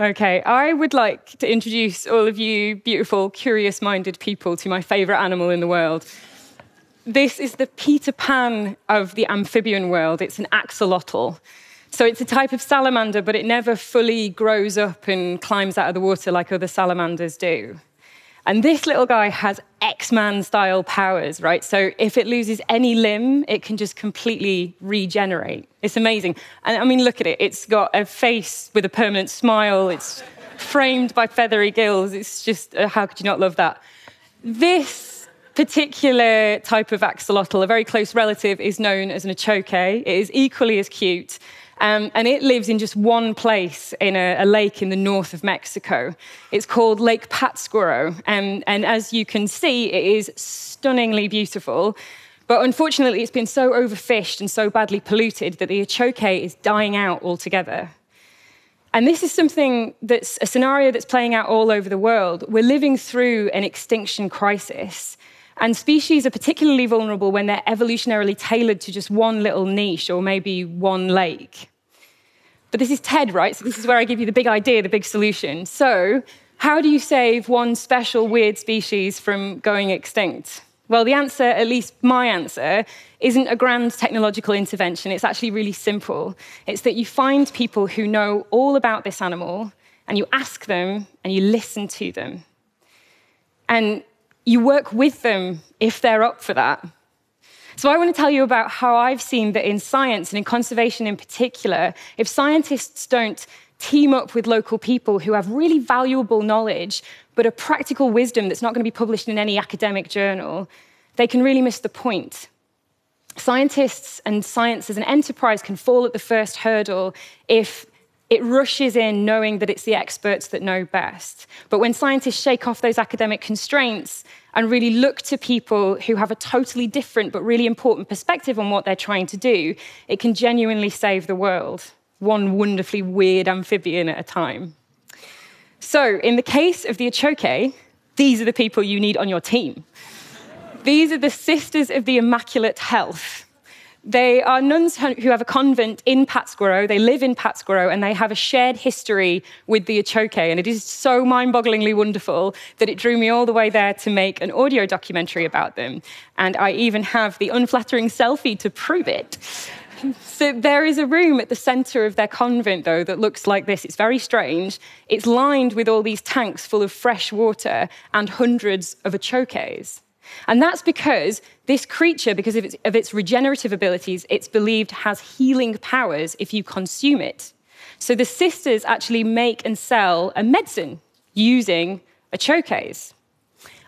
Okay, I would like to introduce all of you beautiful, curious minded people to my favourite animal in the world. This is the Peter Pan of the amphibian world. It's an axolotl. So it's a type of salamander, but it never fully grows up and climbs out of the water like other salamanders do. And this little guy has X Man style powers, right? So if it loses any limb, it can just completely regenerate. It's amazing. And I mean, look at it. It's got a face with a permanent smile, it's framed by feathery gills. It's just, uh, how could you not love that? This particular type of axolotl, a very close relative, is known as an achoque. It is equally as cute. Um, and it lives in just one place in a, a, lake in the north of Mexico. It's called Lake Pátzcuaro. Um, and as you can see, it is stunningly beautiful. But unfortunately, it's been so overfished and so badly polluted that the achoque is dying out altogether. And this is something that's a scenario that's playing out all over the world. We're living through an extinction crisis. And species are particularly vulnerable when they're evolutionarily tailored to just one little niche or maybe one lake. But this is TED, right? So this is where I give you the big idea, the big solution. So, how do you save one special weird species from going extinct? Well, the answer, at least my answer, isn't a grand technological intervention. It's actually really simple. It's that you find people who know all about this animal and you ask them and you listen to them. And you work with them if they're up for that. So, I want to tell you about how I've seen that in science and in conservation in particular, if scientists don't team up with local people who have really valuable knowledge, but a practical wisdom that's not going to be published in any academic journal, they can really miss the point. Scientists and science as an enterprise can fall at the first hurdle if it rushes in knowing that it's the experts that know best. But when scientists shake off those academic constraints and really look to people who have a totally different but really important perspective on what they're trying to do, it can genuinely save the world, one wonderfully weird amphibian at a time. So, in the case of the Achoque, these are the people you need on your team. These are the Sisters of the Immaculate Health. They are nuns who have a convent in Pátzcuaro. They live in Pátzcuaro and they have a shared history with the Achoque. And it is so mind bogglingly wonderful that it drew me all the way there to make an audio documentary about them. And I even have the unflattering selfie to prove it. So there is a room at the center of their convent, though, that looks like this. It's very strange. It's lined with all these tanks full of fresh water and hundreds of achoques. And that's because this creature, because of its, of its, regenerative abilities, it's believed has healing powers if you consume it. So the sisters actually make and sell a medicine using a achoques.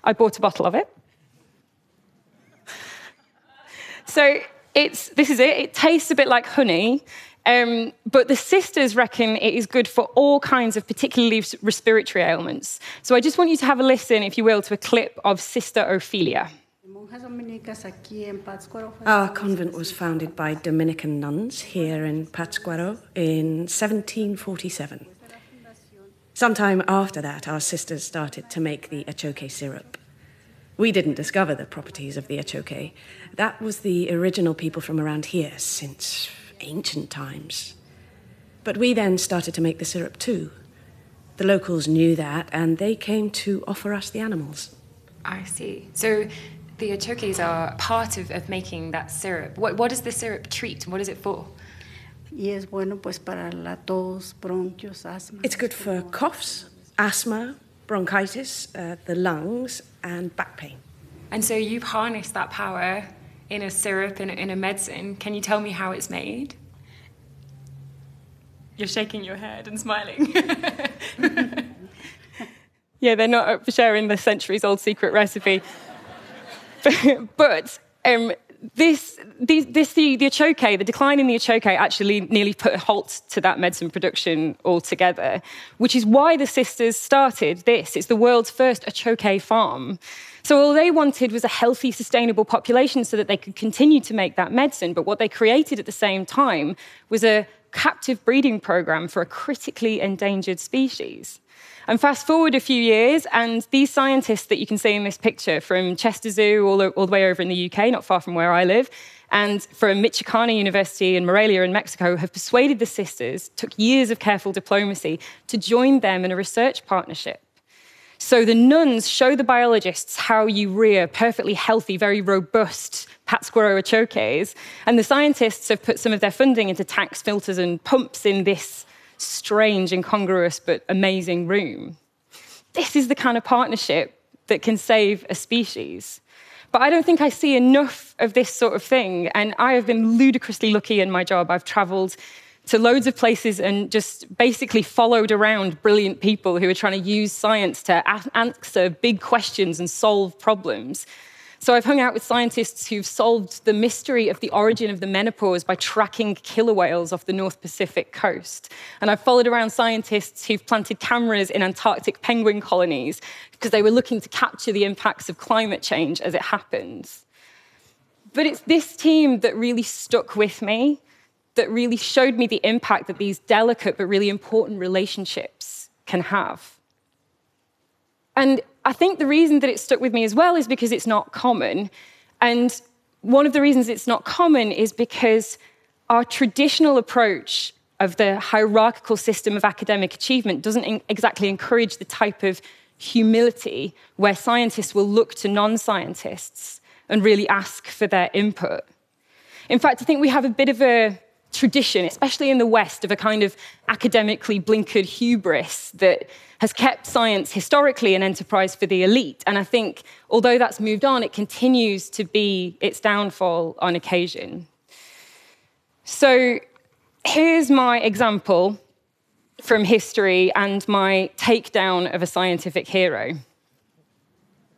I bought a bottle of it. So it's, this is it. It tastes a bit like honey. Um, but the sisters reckon it is good for all kinds of particularly respiratory ailments. So I just want you to have a listen, if you will, to a clip of Sister Ophelia. Our convent was founded by Dominican nuns here in Pátzcuaro in 1747. Sometime after that, our sisters started to make the achoque syrup. We didn't discover the properties of the achoque. That was the original people from around here since ancient times. But we then started to make the syrup too. The locals knew that, and they came to offer us the animals. I see. So the achoques are part of, of making that syrup. What, what does the syrup treat? What is it for? It's good for coughs, asthma, bronchitis, uh, the lungs, and back pain. And so you've harnessed that power in a syrup, in a, in a medicine. Can you tell me how it's made? You're shaking your head and smiling. yeah, they're not for sharing the centuries old secret recipe. but um, this, this, this, the, the achoque, the decline in the achoque actually nearly put a halt to that medicine production altogether, which is why the sisters started this. It's the world's first achoque farm. So all they wanted was a healthy, sustainable population so that they could continue to make that medicine. But what they created at the same time was a captive breeding program for a critically endangered species. And fast forward a few years, and these scientists that you can see in this picture from Chester Zoo all, all the way over in the UK, not far from where I live, and from Michoacán University in Morelia in Mexico have persuaded the sisters, took years of careful diplomacy, to join them in a research partnership. So the nuns show the biologists how you rear perfectly healthy, very robust Pátzcuaro achoques, and the scientists have put some of their funding into tanks, filters, and pumps in this strange, incongruous, but amazing room. This is the kind of partnership that can save a species. But I don't think I see enough of this sort of thing. And I have been ludicrously lucky in my job. I've traveled to loads of places and just basically followed around brilliant people who are trying to use science to answer big questions and solve problems. So I've hung out with scientists who've solved the mystery of the origin of the menopause by tracking killer whales off the North Pacific coast. And I've followed around scientists who've planted cameras in Antarctic penguin colonies because they were looking to capture the impacts of climate change as it happens. But it's this team that really stuck with me, that really showed me the impact that these delicate but really important relationships can have. And I think the reason that it stuck with me as well is because it's not common. And one of the reasons it's not common is because our traditional approach of the hierarchical system of academic achievement doesn't exactly encourage the type of humility where scientists will look to non scientists and really ask for their input. In fact, I think we have a bit of a tradition, especially in the West, of a kind of academically blinkered hubris that has kept science historically an enterprise for the elite. And I think, although that's moved on, it continues to be its downfall on occasion. So here's my example from history and my takedown of a scientific hero.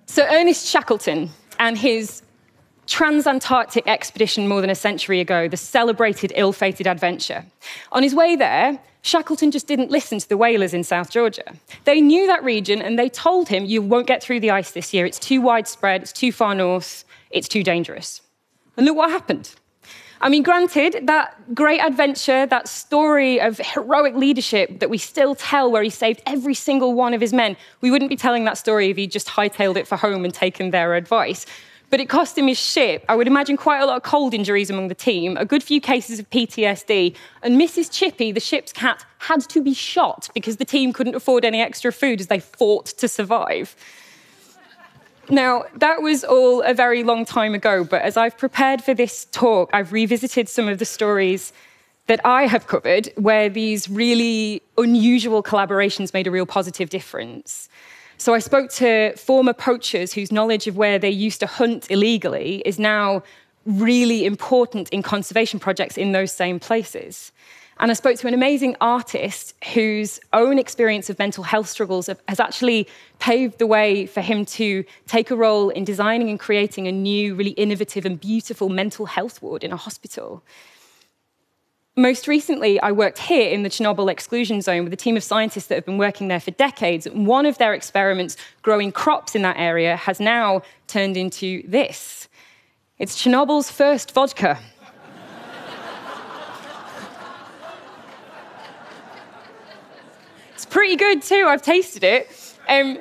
So, Ernest Shackleton and his transantarctic expedition more than a century ago, the celebrated ill fated adventure. On his way there, Shackleton just didn't listen to the whalers in South Georgia. They knew that region and they told him, You won't get through the ice this year. It's too widespread, it's too far north, it's too dangerous. And look what happened. I mean, granted, that great adventure, that story of heroic leadership that we still tell, where he saved every single one of his men, we wouldn't be telling that story if he'd just hightailed it for home and taken their advice but it cost him his ship. I would imagine quite a lot of cold injuries among the team, a good few cases of PTSD, and Mrs. Chippy, the ship's cat, had to be shot because the team couldn't afford any extra food as they fought to survive. Now, that was all a very long time ago, but as I've prepared for this talk, I've revisited some of the stories that I have covered where these really unusual collaborations made a real positive difference. So I spoke to former poachers whose knowledge of where they used to hunt illegally is now really important in conservation projects in those same places. And I spoke to an amazing artist whose own experience of mental health struggles has actually paved the way for him to take a role in designing and creating a new, really innovative and beautiful mental health ward in a hospital. Most recently, I worked here in the Chernobyl exclusion zone with a team of scientists that have been working there for decades. One of their experiments growing crops in that area has now turned into this. It's Chernobyl's first vodka. it's pretty good too, I've tasted it. Um,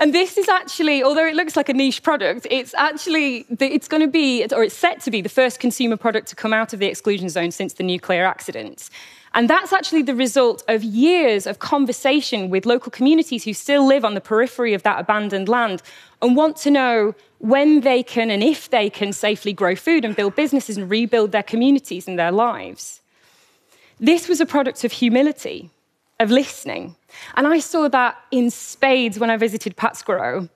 and this is actually, although it looks like a niche product, it's actually, it's going to be, or it's set to be, the first consumer product to come out of the exclusion zone since the nuclear accident. And that's actually the result of years of conversation with local communities who still live on the periphery of that abandoned land and want to know when they can and if they can safely grow food and build businesses and rebuild their communities and their lives. This was a product of humility, of listening. And I saw that in spades when I visited Pátzcuaro.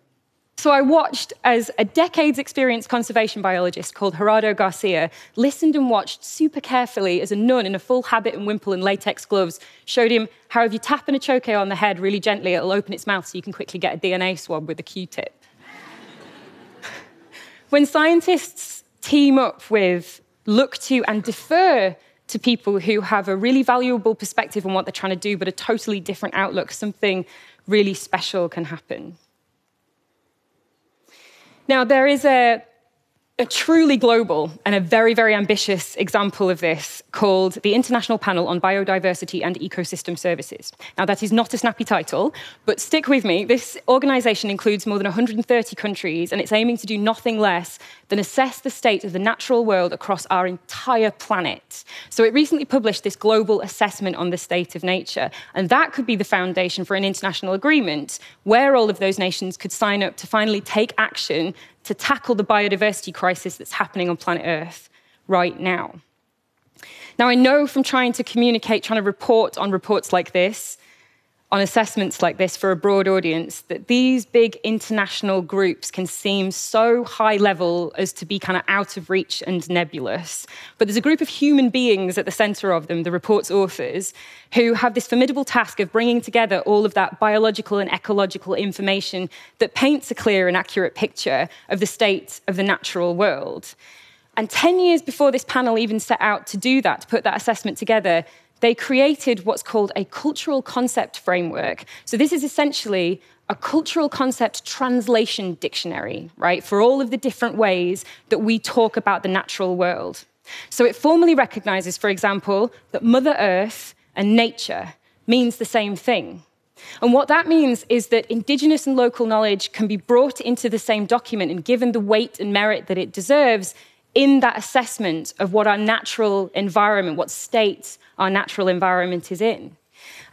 So I watched as a decades experienced conservation biologist called Gerardo Garcia listened and watched super carefully as a nun in a full habit and wimple and latex gloves showed him how if you tap an achoque on the head really gently, it'll open its mouth so you can quickly get a DNA swab with a Q-tip. when scientists team up with, look to, and defer to people who have a really valuable perspective on what they're trying to do, but a totally different outlook, something really special can happen. Now, there is a a truly global and a very, very ambitious example of this called the International Panel on Biodiversity and Ecosystem Services. Now, that is not a snappy title, but stick with me. This organization includes more than 130 countries, and it's aiming to do nothing less than assess the state of the natural world across our entire planet. So, it recently published this global assessment on the state of nature, and that could be the foundation for an international agreement where all of those nations could sign up to finally take action to tackle the biodiversity crisis that's happening on planet Earth right now. Now, I know from trying to communicate, trying to report on reports like this, on assessments like this for a broad audience that these big international groups can seem so high level as to be kind of out of reach and nebulous. But there's a group of human beings at the center of them, the report's authors, who have this formidable task of bringing together all of that biological and ecological information that paints a clear and accurate picture of the state of the natural world. And 10 years before this panel even set out to do that, to put that assessment together, they created what's called a cultural concept framework. So, this is essentially a cultural concept translation dictionary, right, for all of the different ways that we talk about the natural world. So, it formally recognizes, for example, that Mother Earth and nature means the same thing. And what that means is that Indigenous and local knowledge can be brought into the same document and given the weight and merit that it deserves in that assessment of what our natural environment, what state our natural environment is in.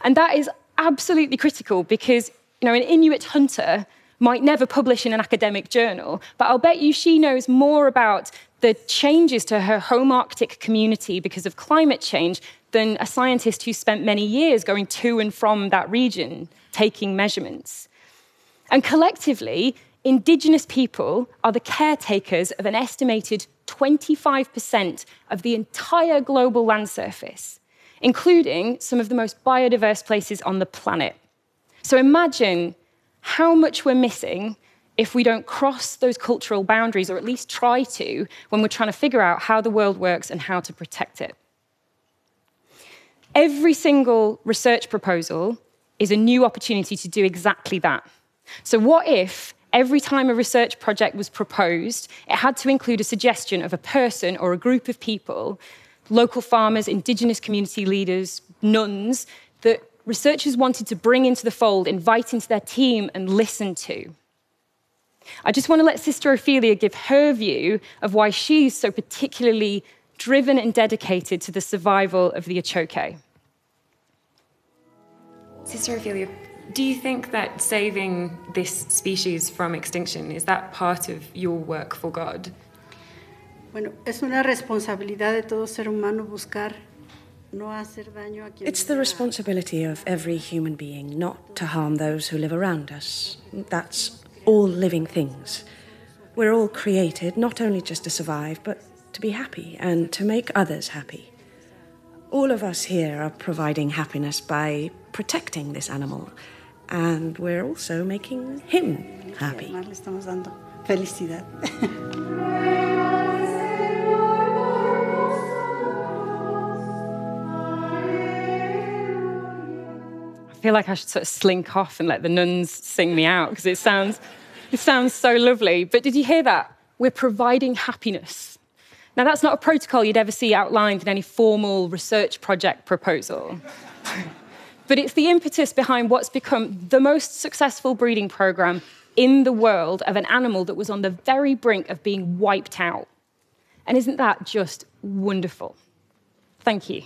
And that is absolutely critical because, you know, an Inuit hunter might never publish in an academic journal, but I'll bet you she knows more about the changes to her home Arctic community because of climate change than a scientist who spent many years going to and from that region taking measurements. And collectively, Indigenous people are the caretakers of an estimated 25% of the entire global land surface, including some of the most biodiverse places on the planet. So imagine how much we're missing if we don't cross those cultural boundaries, or at least try to, when we're trying to figure out how the world works and how to protect it. Every single research proposal is a new opportunity to do exactly that. So, what if every time a research project was proposed, it had to include a suggestion of a person or a group of people, local farmers, indigenous community leaders, nuns, that researchers wanted to bring into the fold, invite into their team, and listen to. I just want to let Sister Ophelia give her view of why she's so particularly driven and dedicated to the survival of the achoque. Sister Ophelia, do you think that saving this species from extinction is that part of your work for God? Bueno, es una responsabilidad de todo ser humano buscar no hacer daño a quien It's the responsibility of every human being not to harm those who live around us. That's all living things. We're all created not only just to survive, but to be happy and to make others happy. All of us here are providing happiness by protecting this animal and we're also making him happy. le estamos dando felicidad. I feel like I should sort of slink off and let the nuns sing me out because it sounds, it sounds so lovely. But did you hear that? We're providing happiness. Now, that's not a protocol you'd ever see outlined in any formal research project proposal. but it's the impetus behind what's become the most successful breeding program in the world of an animal that was on the very brink of being wiped out. And isn't that just wonderful? Thank you.